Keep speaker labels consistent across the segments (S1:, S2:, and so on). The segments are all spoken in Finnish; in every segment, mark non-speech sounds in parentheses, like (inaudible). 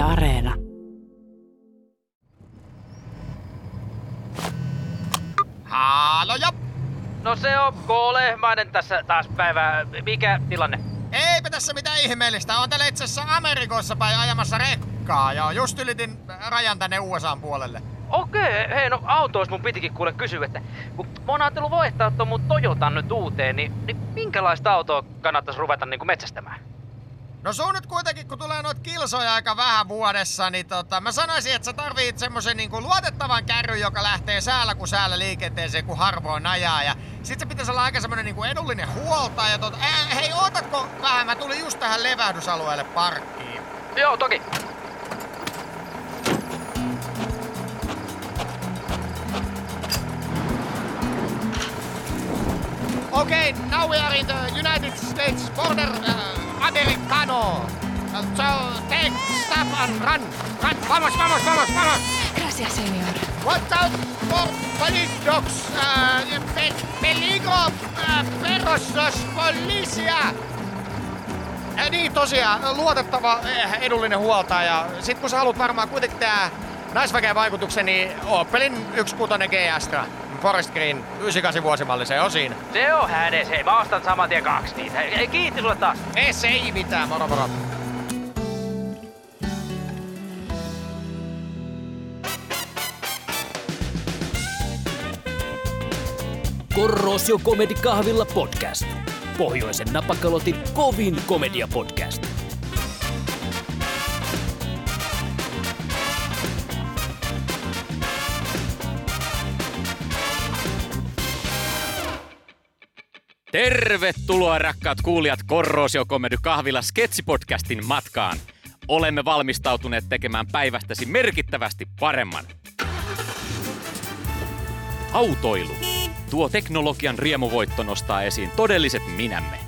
S1: Yle Areena.
S2: Haloja!
S3: No se on K-lehmäinen tässä taas päivää. Mikä tilanne?
S2: Eipä tässä mitään ihmeellistä. On täällä itse asiassa Amerikoissa päin ajamassa rekkaa. Ja just ylitin rajan tänne USAn puolelle.
S3: Okei, hei no autois mun pitikin kuule kysyä, että kun mä oon ajatellut vaihtaa ton mun Toyotan nyt uuteen, niin, niin minkälaista autoa kannattaisi ruveta niinku metsästämään?
S2: No sun nyt kuitenkin, kun tulee noit kilsoja aika vähän vuodessa, niin tota, mä sanoisin, että sä tarvit semmosen niinku luotettavan kärryn, joka lähtee säällä kuin säällä liikenteeseen, kun harvoin ajaa. Ja sit se pitäisi olla aika semmonen niinku edullinen huolta. Ja tota, ää, hei, ootatko vähän? Mä tulin just tähän levähdysalueelle parkkiin.
S3: Joo, toki.
S2: Okay, now we are in the United States border, uh, Americano. So take, stop and run. Run, vamos, vamos, vamos, vamos.
S1: Gracias, señor.
S2: Watch out for police dogs. Uh, pe- peligro uh, perros los policia. Ja niin tosiaan, luotettava, eh, edullinen huoltaja. Sit kun sä haluat varmaan kuitenkin tää naisväkeen vaikutuksen, niin Opelin 1.6 GS Forest Green 98 vuosimalli, se on siinä.
S3: Se on hänes, hei mä ostan saman tien kaksi niitä. Hei, kiitti sulle taas.
S2: Ei se ei mitään, moro moro.
S4: Korrosio Comedy Kahvilla podcast. Pohjoisen napakalotin kovin komedia
S5: Tervetuloa rakkaat kuulijat Korrosio Comedy Kahvila sketsipodcastin matkaan. Olemme valmistautuneet tekemään päivästäsi merkittävästi paremman. Autoilu. Tuo teknologian riemuvoitto nostaa esiin todelliset minämme.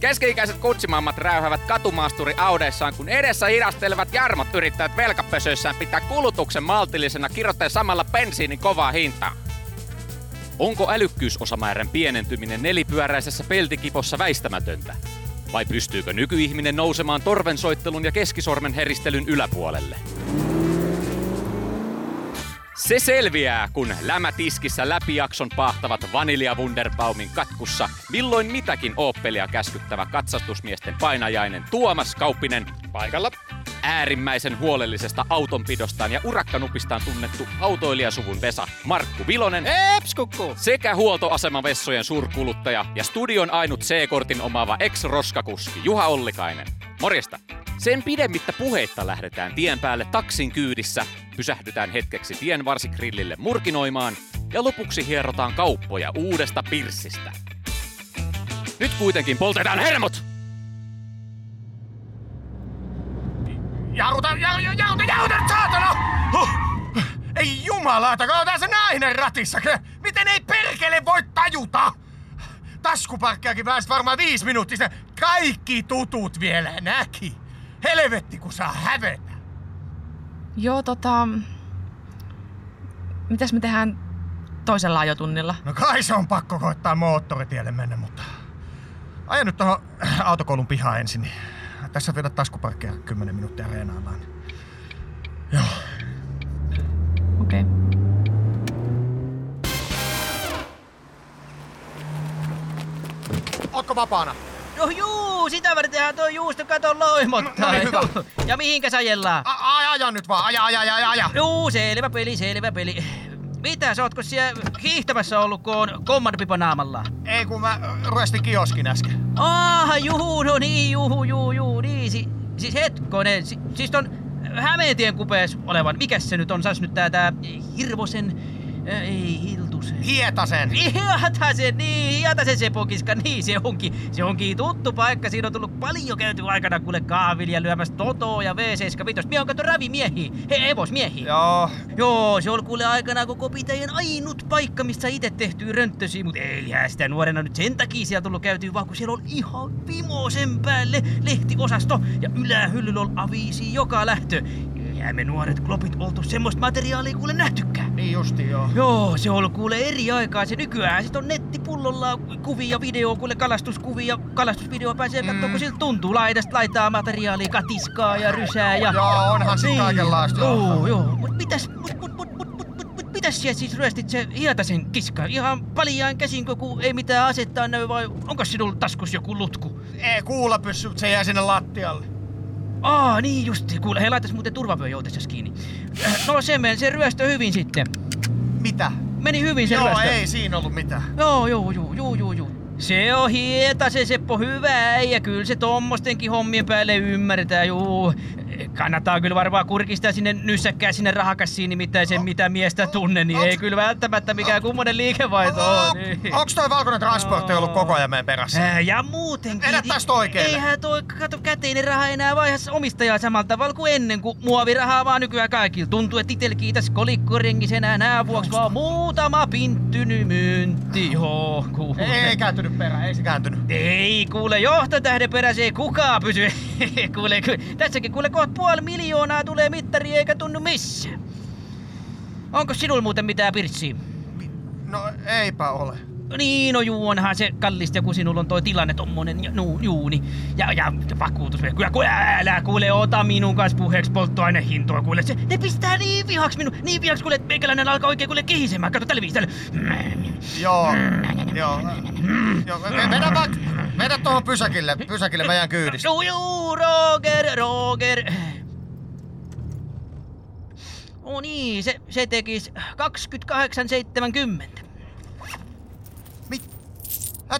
S5: Keski-ikäiset kutsimammat räyhävät katumaasturi audeissaan, kun edessä hidastelevat jarmot yrittävät velkapösöissään pitää kulutuksen maltillisena kirjoitteen samalla bensiinin kovaa hintaa. Onko älykkyysosamäärän pienentyminen nelipyöräisessä peltikipossa väistämätöntä? Vai pystyykö nykyihminen nousemaan torvensoittelun ja keskisormen heristelyn yläpuolelle? Se selviää, kun lämätiskissä läpijakson paahtavat Vanilja Wunderbaumin katkussa milloin mitäkin Oppelia käskyttävä katsastusmiesten painajainen Tuomas Kauppinen paikalla. Äärimmäisen huolellisesta autonpidostaan ja urakkanupistaan tunnettu autoilijasuvun Vesa Markku Vilonen
S2: Eps, kukku.
S5: sekä huoltoasemavessojen suurkuluttaja ja studion ainut C-kortin omaava ex-roskakuski Juha Ollikainen. Morjesta! Sen pidemmittä puheitta lähdetään tien päälle taksin kyydissä, pysähdytään hetkeksi tienvarsigrillille murkinoimaan ja lopuksi hierotaan kauppoja uudesta pirssistä. Nyt kuitenkin poltetaan hermot!
S2: Jarruta, jarruta, jarruta, jarruta, saatana! Huh. Ei on tässä nainen ratissa. Miten ei perkele voi tajuta? Taskuparkkiakin pääsit varmaan viisi minuuttista. Kaikki tutut vielä näki. Helvetti, kun saa hävetä.
S6: Joo, tota... Mitäs me tehdään toisella ajotunnilla?
S2: No kai se on pakko koittaa moottoritielle mennä, mutta... Aja nyt tuohon autokoulun pihaan ensin. niin Tässä vielä taskuparkkia 10 minuuttia reenaillaan. Joo.
S6: Okei. Okay.
S2: Ootko vapaana?
S7: No juu, sitä vartenhan tuo juusto katon loimottaa.
S2: No niin, hyvä.
S7: Ja mihinkä sä jellaa?
S2: A- aja, aja nyt vaan, aja, aja, aja, aja.
S7: Juu, selvä peli, selvä peli. Mitä, sä ootko siellä hiihtämässä ollut, kun on kommandopipo naamalla?
S2: Ei kun mä ruestin kioskin äsken.
S7: Ah, juu, no niin, juu, juu, juu, niin. Si- siis hetkonen, si- siis ton Hämeentien kupees olevan, mikäs se nyt on, sas nyt tää, tää Hirvosen, äh, ei Hiltusen.
S2: Hietasen.
S7: Hietasen, niin, Hietasen Sepokiska, niin se onkin, se onkin tuttu paikka. Siinä on tullut paljon käyty aikana kuule kahvilia lyömässä Totoa ja V75. Mie on kato ravimiehiä, he hevosmiehiä.
S2: Joo.
S7: Joo, se oli kuule aikana koko pitäjän ainut paikka, missä itse tehty rönttösi, mutta eihän sitä nuorena nyt sen takia siellä tullut käytyä, vaan kun siellä on ihan vimosen päälle lehtiosasto ja ylähyllyllä on aviisi joka lähtö. Eihän me nuoret klopit oltu semmoista materiaalia kuule nähtykään.
S2: Niin justi joo.
S7: Joo, se on kuule eri aikaa se nykyään. Sit on nettipullo pullolla kuvia, video, kuule kalastuskuvia. Kalastusvideo pääsee katsomaan, kun siltä tuntuu. Laidasta laitaa materiaalia, katiskaa ja rysää ja...
S2: Joo, onhan se kaikenlaista.
S7: Joo, joo. Mut mitäs, mut, mut, mut, mut, mut, mut, mut, mitäs siellä siis ryöstit se Hietasen kiska? Ihan paljaan käsin, kun ei mitään asettaa näy, vai onko sinulla taskus joku lutku?
S2: Ei kuulla pyssy, se jää sinne lattialle.
S7: Aa, niin justi. Kuule, he laitais muuten turvavyö joutessas kiinni. Äh, No se meni, se ryöstö hyvin sitten.
S2: Mitä?
S7: Meni hyvin se
S2: Joo,
S7: ryöstö.
S2: ei siinä ollut mitään.
S7: Joo, joo, joo, joo, joo, joo. Se on hieta se Seppo hyvä ja kyllä se tommostenkin hommien päälle ymmärtää, juu. Kannattaa kyllä varmaan kurkistaa sinne nyssäkkää sinne rahakassiin, nimittäin sen mitä miestä tunne, niin ei kyllä välttämättä mikään kummonen liikevaihto
S2: O-
S7: ole. Niin.
S2: Onks toi valkoinen transportti ollut koko ajan meidän perässä?
S7: Ja muutenkin.
S2: Vedä tästä oikealle.
S7: Eihän toi, kato, käteinen raha enää vaihassa omistajaa samalla tavalla kuin ennen, kun muovirahaa vaan nykyään kaikilla. Tuntuu, että itel kiitos kolikkorengi enää nää vuoksi vaan muutama pinttyny myntti. Joo, kuule.
S2: Ei, ei kääntynyt perään, ei se kääntynyt.
S7: Ei kuule, johtotähden perässä ei kukaan pysy. (laughs) kuule, kuule, tässäkin kuule kohta puoli miljoonaa tulee mittari eikä tunnu missään. Onko sinulla muuten mitään pirtsiä?
S2: No eipä ole.
S7: Niin, no juu, onhan se kallista, kun sinulla on toi tilanne tommonen ja, no, juuni. Ja, ja vakuutus. Kyllä, kuule, älä kuule, ota minun kanssa puheeksi polttoainehintoa, kuule. Se, ne pistää niin vihaksi minun, niin vihaksi, kuule, että meikäläinen alkaa oikein kuule kihisemään. Kato, tällä viisi, tällä.
S2: Joo, joo. joo. ve- Vedä vaan, vedä tuohon pysäkille, pysäkille meidän kyydissä.
S7: Juu, juu, Roger, Roger. Oh niin, se, se tekis 28,70.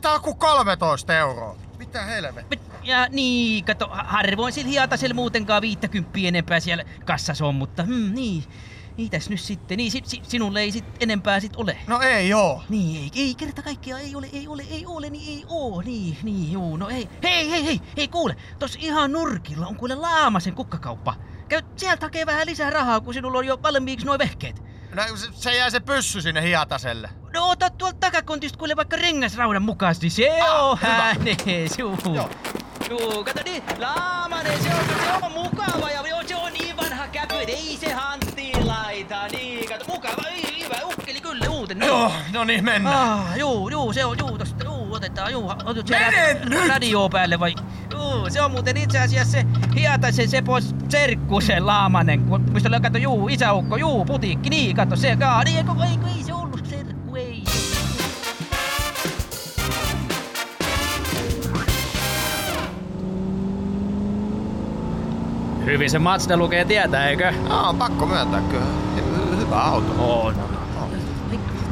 S2: Tää on kuin 13 euroa. Mitä helvettiä?
S7: Ja niin, kato, ha- harvoin sillä hietasella muutenkaan 50 enempää siellä kassassa on, mutta hmm, niin. Mitäs nyt sitten? Niin, si, si, sinulle ei sit enempää sit ole.
S2: No ei oo.
S7: Niin, ei, ei kerta kaikkiaan ei ole, ei ole, ei ole, niin ei oo, niin, niin, juu, no ei. Hei, hei, hei, hei, kuule, tos ihan nurkilla on kuule Laamasen kukkakauppa. Käy sieltä hakee vähän lisää rahaa, kun sinulla on jo valmiiksi nuo vehkeet.
S2: No, se, jää se pyssy sinne hiataselle.
S7: No ota tuolta takakontista kuule vaikka rengasraudan mukaisesti, se
S2: Ah,
S7: on hänees, juu.
S2: Joo.
S7: Joo, kato niin, Laamanen, se on, se on mukava ja joo, se on niin vanha käpy, ei se hanttiin laita, niin, kato, mukava, ei, hyvä, ukkeli kyllä, uuten.
S2: Joo, no niin mennään.
S7: Ah, juu, juu, se on, juu, tosta, juu, otetaan, juu, otat se
S2: Mene nyt!
S7: radio päälle vai? Juu, se on muuten itse asiassa se Hiatasen Seppo serkku se Laamanen, kun- mistä löi, kato, juu, isäukko, juu, putiikki, niin, kato, se, kaa, niin, eikö, eikö, ei se ollut serkku, ei. Hyvin se Mazda lukee tietää, eikö?
S2: Aa, on pakko myöntää kyllä. Hy- Hyvä auto.
S7: On, on, on.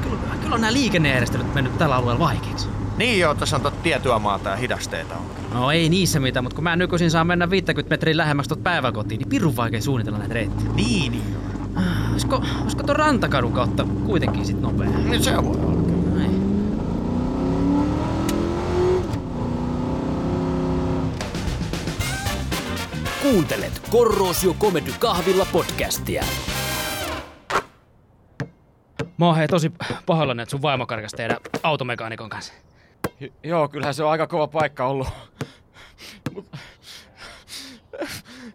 S7: Kyllä, kyllä on nämä liikennejärjestelyt mennyt tällä alueella vaikeiksi.
S2: Niin joo, tässä on tot tiettyä maata ja hidasteita on.
S7: No ei niissä mitään, mutta kun mä nykyisin saan mennä 50 metriä lähemmäksi tuot päiväkotiin, niin pirun vaikea suunnitella näitä reittejä.
S2: Niin, niin.
S7: Ah, Olisiko, olisiko tuon rantakadun kautta kuitenkin sit nopea?
S2: Niin se voi olla.
S7: Ei.
S4: Kuuntelet Korrosio Comedy Kahvilla podcastia.
S7: Mä oon hei tosi pahoillani, että sun vaimo karkas teidän automekaanikon kanssa.
S5: Joo, kyllähän se on aika kova paikka ollut. Mut...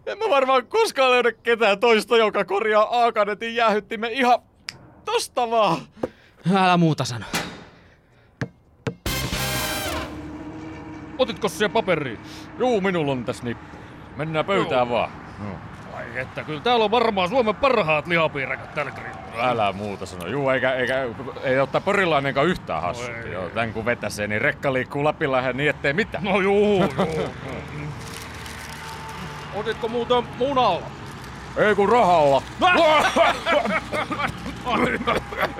S5: En mä varmaan koskaan löydä ketään toista, joka korjaa A-kanetin jäähyttimen ihan tosta vaan.
S7: Älä muuta sano.
S1: Otitko siellä paperiin?
S5: Juu, minulla on tässä niin. Mennään pöytään
S1: Joo.
S5: vaan.
S1: Ai että, kyllä täällä on varmaan Suomen parhaat lihapiirakat tällä.
S5: Älä muuta sano. Juu, eikä, eikä ei ottaa porilainenkaan yhtään hassu.
S1: Oi.
S5: Joo, tän kun vetäsee, niin rekka liikkuu Lapinlahden niin ettei mitään.
S1: No juu, juu. (laughs) Otitko muuten munalla?
S5: Ei kun rahalla. (laughs)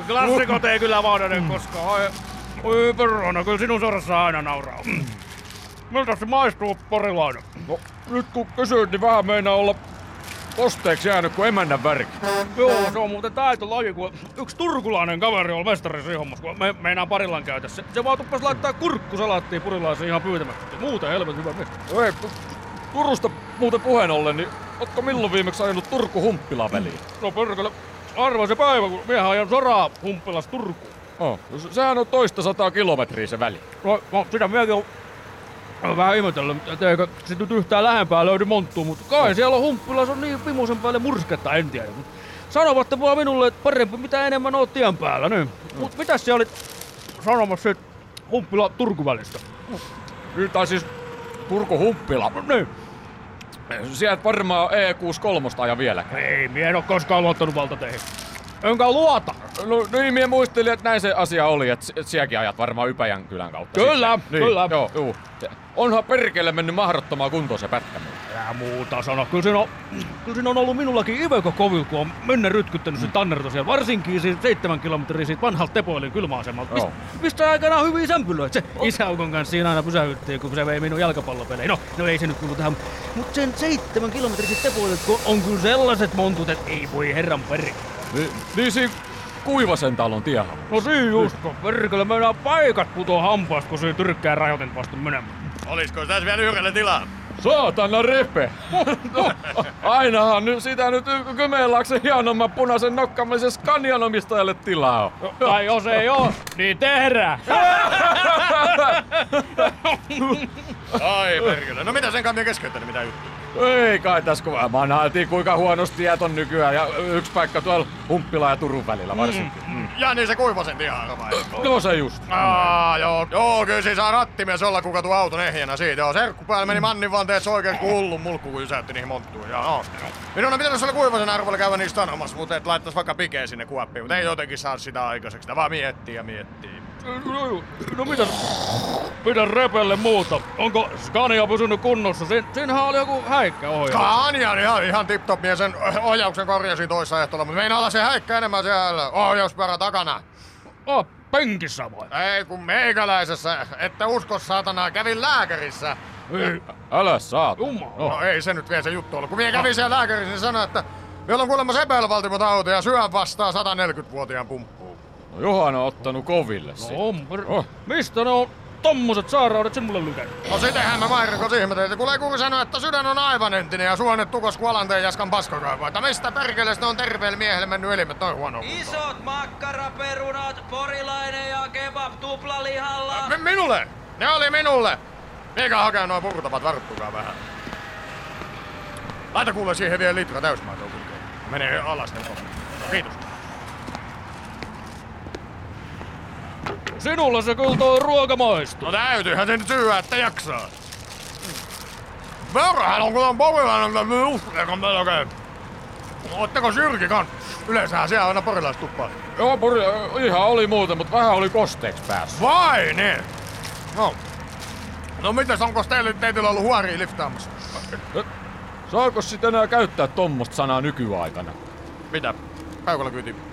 S1: Klassikot ei kyllä vaadane koskaan. Oi, oi perhana, kyllä sinun sorassa aina nauraa. Miltä se maistuu porilainen?
S5: No, nyt kun kysyt, niin vähän meinaa olla kosteeksi jäänyt kuin emännän värki.
S1: Joo, se on muuten taitolaji, kun yksi turkulainen kaveri oli mestari siinä hommassa, kun me, meinaan parillan käytössä. Se, se vaan tuppasi laittaa kurkkusalaattiin purilaisen ihan pyytämättä. Muuten helvetin hyvä mies.
S5: No ei, Turusta muuten puheen ollen, niin ootko milloin viimeksi ajanut Turku Humppila väliin?
S1: No perkele, arva se päivä, kun miehän ajan soraa humppilas Turkuun.
S5: Oh, se- sehän on toista sataa kilometriä se väli.
S1: No, no sitä minäkin on on vähän ihmetellyt, että eikö sit nyt yhtään lähempää löydy monttua, mutta kai siellä on humppilas on niin vimosen päälle mursketta, en tiedä. Mut Sanovat vaan minulle, että parempi mitä enemmän oot tien päällä, niin. Mut mitäs siellä olit sanomassa, että Humppila Turku välistä.
S8: Nyt tai siis Turku Humppila.
S1: Niin.
S8: Sieltä varmaan E63 aja vielä.
S1: Ei, mie en oo koskaan luottanut valtateihin. Enkä luota.
S8: No niin, minä muistelin, että näin se asia oli, että si- sielläkin ajat varmaan Ypäjän kylän kautta.
S1: Kyllä,
S8: sitten. Niin,
S1: kyllä.
S8: Joo, juu. Onhan perkele mennyt mahdottomaan kuntoon se pätkä.
S1: Älä muuta sano. Kyllä siinä on, kyllä siinä on ollut minullakin Iveco kovilla, kun on mennä rytkyttänyt se tannerta siellä. Varsinkin siitä seitsemän kilometriä siitä vanhalta Tepoilin kylmäasemalta. Mist,
S8: Joo.
S1: mistä aikanaan hyviä sämpylöitä. Se isäukon kanssa siinä aina pysähyttiin, kun se vei minun jalkapallopeleihin. No, no ei se nyt kuulu tähän. Mut sen seitsemän kilometriä siitä Tepoililta, kun on kyllä sellaiset montut, että ei voi herran peri.
S8: Niin, niin siinä Kuivasen talon tiehan.
S1: No siinä just, kun perkele meinaa paikat putoo hampaasta, kun siinä tyrkkää rajoitin vasta menemään.
S2: Olisiko tässä vielä yhdelle tilaa?
S8: Saatana repe! No, ainahan nyt sitä nyt Kymenlaaksen hienomman punaisen nokkamisen Scanian omistajalle tilaa on.
S1: No, tai jos ei oo, niin tehdään. (laughs)
S2: Ai perkele. No mitä sen kanssa keskeyttänyt, mitä juttu?
S8: Ei kai tässä kun manhaltiin kuinka huonosti tiet on nykyään ja yksi paikka tuolla Humppila ja Turun välillä varsinkin. Mm.
S2: Ja niin se Kuivasen tiara vai?
S8: No se just.
S2: Aa, joo, joo, kyllä siinä saa rattimies olla, kuka tuo auton ehjänä siitä. Joo, serkku päällä meni mannin vaan teet oikein hullu mulkku, kun jysäytti niihin monttuihin. Joo, joo. Minun on pitänyt siellä Kuivasen arvolla käydä niistä sanomassa, mutta et laittais vaikka pikeen sinne kuoppiin. Mutta ei jotenkin saa sitä aikaiseksi. Sitä vaan miettii ja miettii.
S1: No, no mitä, mitä repelle muuta? Onko Scania pysynyt kunnossa? Siin, siinähän oli joku häikkä ohjaus.
S2: Kanja, ihan, ihan tip-top mies sen ohjauksen korjasin toissa ehtolla, mutta meinaa olla se häikkä enemmän siellä ohjauspärä takana.
S1: Oh, penkissä vai?
S2: Ei kun meikäläisessä, että usko saatana, kävin lääkärissä.
S1: Ei.
S8: Älä saat.
S1: Jumala.
S2: No ei se nyt vielä se juttu ollut. Kun minä kävin siellä lääkärissä, niin sanoi, että meillä on kuulemma sepelvaltimot auto ja syön vastaa 140-vuotiaan pumppuun.
S8: No, Johan on ottanut koville
S1: No, on.
S8: Oh.
S1: Mistä ne on tommoset sairaudet sen mulle lykännyt?
S2: No sitähän mä Mairikos ihmeteltiin, kun Lekuri sanoi, että sydän on aivan entinen ja suonet tukos kuin Alanteen jaskan paskakaivoa. Että mistä perkeleestä on terveelle miehelle mennyt elimet noin huono
S5: Isot makkaraperunat, porilainen ja kebab tuplalihalla.
S2: Mi- minulle! Ne oli minulle! Mikä hakee noin purtavat varttukaa vähän. Laita kuule siihen vielä litra täysmaitoa kulkee. Menee alas ne. Kiitos.
S1: Sinulla se kyllä toi ruoka maistuu.
S2: No täytyyhän se nyt syödä, että jaksaa. Verrahan on kun porilainen, uskleekon melkein. Ootteko syrki kan? Yleensähän siellä aina porilaiset tuppaa.
S8: Joo, puri, ihan oli muuten, mutta vähän oli kosteeksi päässä.
S2: Vai niin? No. No mitäs, onko teillä teillä ollut huoria liftaamassa?
S8: Saako sit enää käyttää tommosta sanaa nykyaikana?
S2: Mitä? Peukalla kyyti.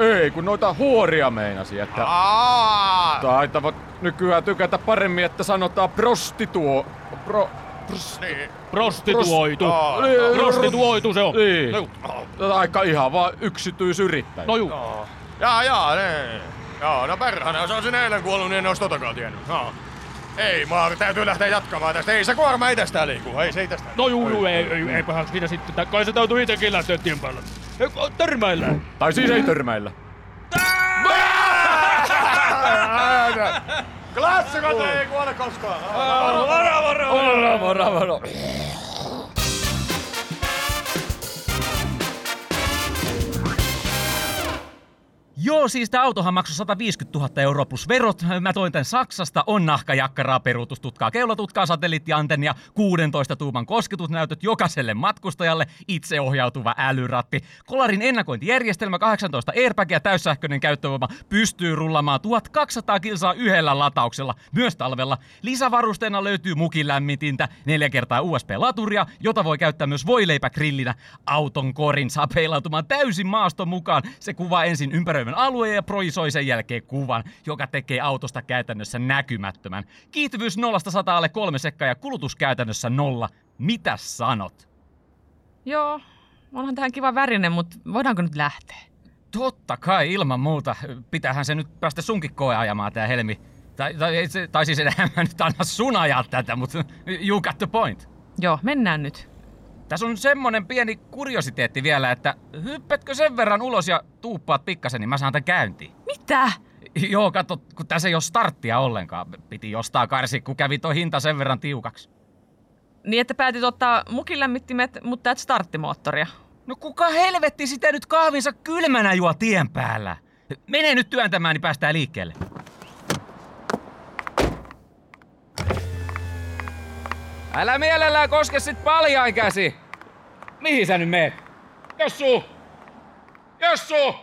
S8: Ei, kun noita huoria meinasi, että
S2: Aa!
S8: taitavat nykyään tykätä paremmin, että sanotaan prostituo... Pro...
S2: Niin.
S1: Prostituoitu.
S8: Niin,
S1: Prostituoitu se on.
S8: Niin.
S1: No,
S8: Aika ihan vaan yksityisyrittäjä.
S1: no juu.
S2: Joo. Jaa, jaa, niin. Joo, no perhana, jos olisin eilen kuollut, niin en olisi totakaan tiennyt. Joo. Ei, maa täytyy lähteä jatkamaan tästä. Ei se kuorma itsestään liiku. Ei se itsestään.
S1: No juu, juu, ei, ei, eipähän siinä sitten. Tä- Kai se täytyy itekin lähteä tien päälle. Ei, Törmäillään.
S8: Tai siis ei törmäillä.
S2: Klassikot ei kuole koskaan.
S1: Vara, vara, vara.
S8: Vara, vara.
S5: Joo, siis tää autohan maksoi 150 000 euroa plus verot. Mä toin tän Saksasta, on nahkajakkaraa, peruutustutkaa, keulotutkaa, satelliittiantennia, 16 tuuman kosketusnäytöt jokaiselle matkustajalle, itseohjautuva älyratti, kolarin ennakointijärjestelmä, 18 airbagia, täyssähköinen käyttövoima, pystyy rullamaan 1200 kilsaa yhdellä latauksella, myös talvella. Lisävarusteena löytyy mukilämmitintä, neljä kertaa USB-laturia, jota voi käyttää myös voileipägrillinä. Auton korin saa peilautumaan täysin maaston mukaan. Se kuvaa ensin ympäröivän alueen ja projisoi sen jälkeen kuvan, joka tekee autosta käytännössä näkymättömän. Kiihtyvyys 0-100 alle kolme sekkaa ja kulutus käytännössä nolla. Mitä sanot?
S6: Joo, onhan tähän kiva värinen, mutta voidaanko nyt lähteä?
S5: Totta kai, ilman muuta. Pitäähän se nyt päästä sunkin koe ajamaan tää helmi. Tai, tai, tai siis enhän mä nyt anna sun ajaa tätä, mutta you got the point.
S6: Joo, mennään nyt.
S5: Tässä on semmonen pieni kuriositeetti vielä, että hyppätkö sen verran ulos ja tuuppaat pikkasen, niin mä saan tän käyntiin.
S6: Mitä?
S5: Joo, katso, kun tässä ei ole starttia ollenkaan. Piti jostain karsi, kun kävi toi hinta sen verran tiukaksi.
S6: Niin, että päätit ottaa mukilämmittimet, mutta et starttimoottoria.
S5: No kuka helvetti sitä nyt kahvinsa kylmänä juo tien päällä? Mene nyt työntämään, niin päästään liikkeelle. Älä mielellään koske sit paljain käsi.
S7: Mihin sä nyt meet? Jossu! Jossu!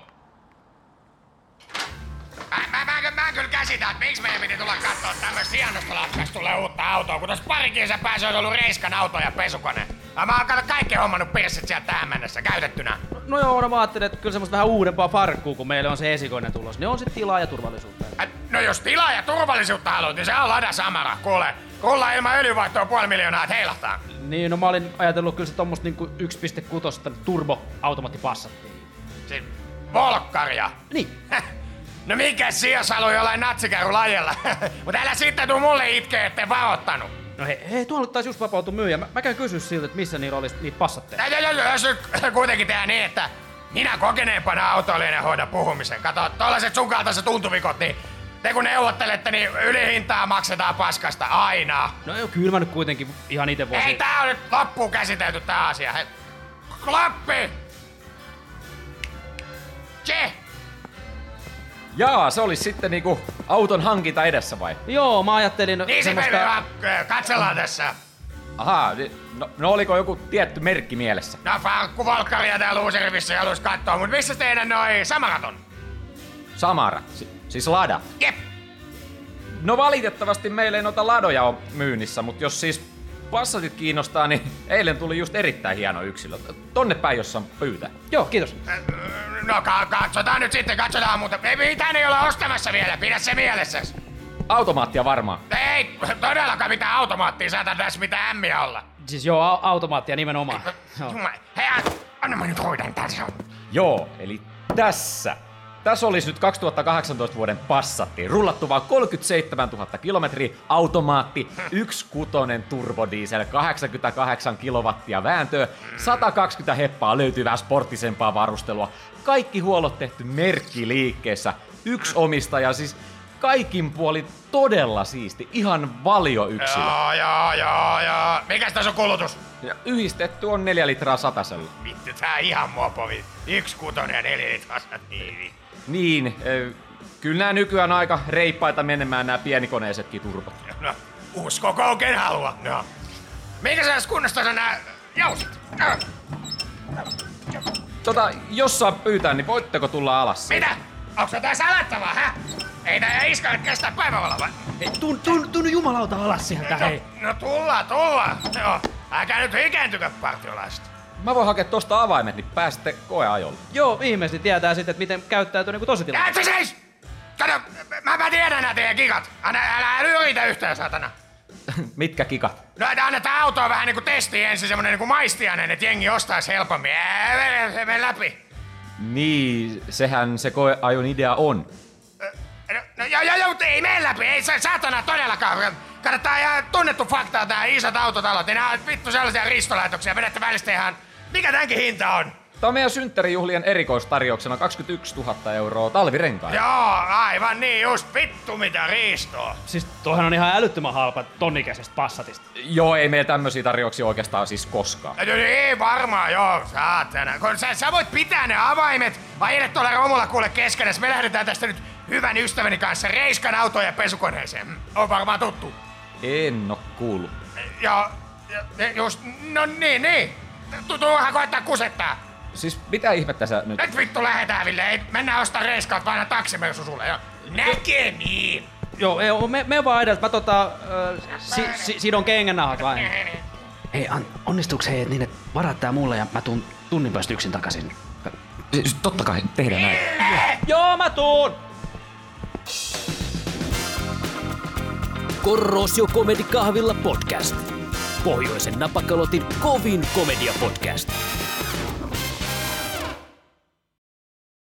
S9: Mä, mä, mä, mä, kyllä käsitän, että miksi meidän piti tulla katsoa tämmöistä hienosta lapsesta tulee uutta autoa, kun tossa parikin se pääsi on ollut Reiskan auto ja pesukone. Ja mä oon kaikki hommannut pirssit sieltä tähän mennessä, käytettynä.
S7: No joo, no mä ajattelin, että kyllä semmoista vähän uudempaa farkkuu, kun meillä on se esikoinen tulos. Ne on sit tilaa ja turvallisuutta.
S9: Äh, No jos tilaa ja turvallisuutta haluat, niin se on Lada Samara, kuule. Rulla ilman öljyvaihtoa puoli miljoonaa, heilahtaa.
S7: Niin, no mä olin ajatellut kyllä se tommoista niinku 1.6 turbo automaattipassattiin.
S9: Siis volkkaria.
S7: Niin. (laughs)
S9: No mikä sias haluaa jollain natsikärry lajella? (laughs) Mutta älä sitten tuu mulle itkeä, ettei varoittanut.
S7: No hei, hei tuolla taisi just vapautu myyjä. Mä, mä käyn kysyä siltä, että missä niillä olisi niitä passatteja.
S9: Ja, ja, ja, jos kuitenkin tehdään niin, että minä kokeneempana autoilijana hoida puhumisen. Kato, tollaset sun kaltaiset tuntuvikot, niin te kun neuvottelette, niin ylihintaa maksetaan paskasta aina.
S7: No joo, kyllä mä nyt kuitenkin ihan itse voisin...
S9: Ei tää on nyt loppuun käsitelty tää asia. Hei. Klappi! Tse!
S5: Jaa, se olisi sitten niinku auton hankinta edessä vai?
S7: Joo, mä ajattelin
S9: Niin se meille vaan äh, katsellaan tässä.
S5: Ahaa, no, no oliko joku tietty merkki mielessä?
S9: No Farkku Volkkaria täällä Uusirvissä ja haluais kattoo, mut missä teidän noi samarat on?
S5: Samara, si- siis Lada.
S9: Jep!
S5: No valitettavasti meillä ei noita ladoja ole myynnissä, mutta jos siis passatit kiinnostaa, niin (laughs) eilen tuli just erittäin hieno yksilö. Tonne päin, jossa on pyytä.
S7: Joo, kiitos.
S9: Äh, No ka- katsotaan nyt sitten, katsotaan, mutta ei mitään ei olla ostamassa vielä, pidä se mielessä.
S5: Automaattia varmaan.
S9: Ei todellakaan mitään automaattia saata tässä mitään ämmiä olla.
S7: Siis joo, au- automaattia nimenomaan.
S9: Jumala, hei, anna mä nyt hoidan tässä.
S5: Joo, eli tässä. Tässä olisi nyt 2018 vuoden Passatti. Rullattu vaan 37 000 kilometriä, automaatti, 1.6 turbodiesel, 88 kilowattia vääntöä, 120 heppaa löytyvää sporttisempaa varustelua. Kaikki huollot tehty merkkiliikkeessä. Yksi omistaja, siis kaikin puoli todella siisti. Ihan valio yksilö.
S9: Joo, joo, joo, joo. Mikäs tässä on kulutus?
S5: Ja yhdistetty on 4 litraa satasella.
S9: Vittu, tää ihan mopovi. Yksi kutonen ja neljä litrasta. Niin,
S5: Niin, kyllä nämä nykyään aika reippaita menemään nämä pienikoneisetkin turbot.
S9: No, uskoko oikein halua. No. Minkä sä kunnossa on nää jousit? Äh,
S5: Tota, jos saa pyytää, niin voitteko tulla alas?
S9: Mitä? Onks tää salattavaa, hä? Ei tää iskälet kestää päivävaloa vai?
S7: Hei, tun, tun, tunnu jumalauta alas sieltä, hei.
S9: No, no tullaan, tullaan. Joo. Älkää nyt ikääntykö partiolaiset.
S5: Mä voin hakea tosta avaimet, niin pääsette koeajolle.
S7: Joo, ihmeesti tietää sitten, että miten käyttäytyy niinku tositilanteessa.
S9: Käytkö siis? Kato, mä, mä tiedän nää teidän kikat. Älä, älä, älä yritä yhtään, satana. (laughs)
S5: Mitkä kikat?
S9: No, että annetaan autoa vähän niinku testiin ensin semmonen niinku maistiainen, että jengi ostaisi helpommin. Ää, mene, se mene läpi.
S5: Niin, sehän se koeajon idea on.
S9: No, no joo, joo, joo, mutta ei mene läpi, ei se satana todellakaan. Kannattaa ihan tunnettu fakta, tää isot autotalot, nää on vittu sellaisia ristolaitoksia, vedätte välistä ihan... Mikä tämänkin hinta on?
S5: Tämä on meidän synttärijuhlien erikoistarjouksena 21 000 euroa talvirenkaan.
S9: Joo, aivan niin, just vittu mitä riistoa.
S7: Siis toihan on ihan älyttömän halpa tonnikäisestä passatista.
S5: Joo, ei meillä tämmöisiä tarjouksia oikeastaan siis koskaan.
S9: No, Ei varmaan, joo, saatana. Kun sä, sä voit pitää ne avaimet, ajelet tuolla romulla kuule keskenäs. Me lähdetään tästä nyt hyvän ystäväni kanssa Reiskan autoon ja pesukoneeseen. Mm, On varmaan tuttu.
S5: En oo kuullut.
S9: Ja ja just, no niin, niin. Tu- Tuuhan koettaa kusettaa.
S5: Siis mitä ihmettä sä nyt...
S9: Nyt vittu lähetään, Ville. Ei, mennään ostaa Reiskalta vanha taksimersu sulle. Ja näkemiin.
S7: Joo, ei, me, me vaan edeltä. Mä tota, äh, si, si, sidon kengännahat vain.
S10: Hei, an, onnistuuks hei niin, että varat tää mulle ja mä tuun tunnin päästä yksin takaisin?
S5: Siis totta kai, tehdään näin.
S7: Joo, mä tuun!
S4: Korrosio Comedy Kahvilla podcast. Pohjoisen napakalotin kovin komedia podcast.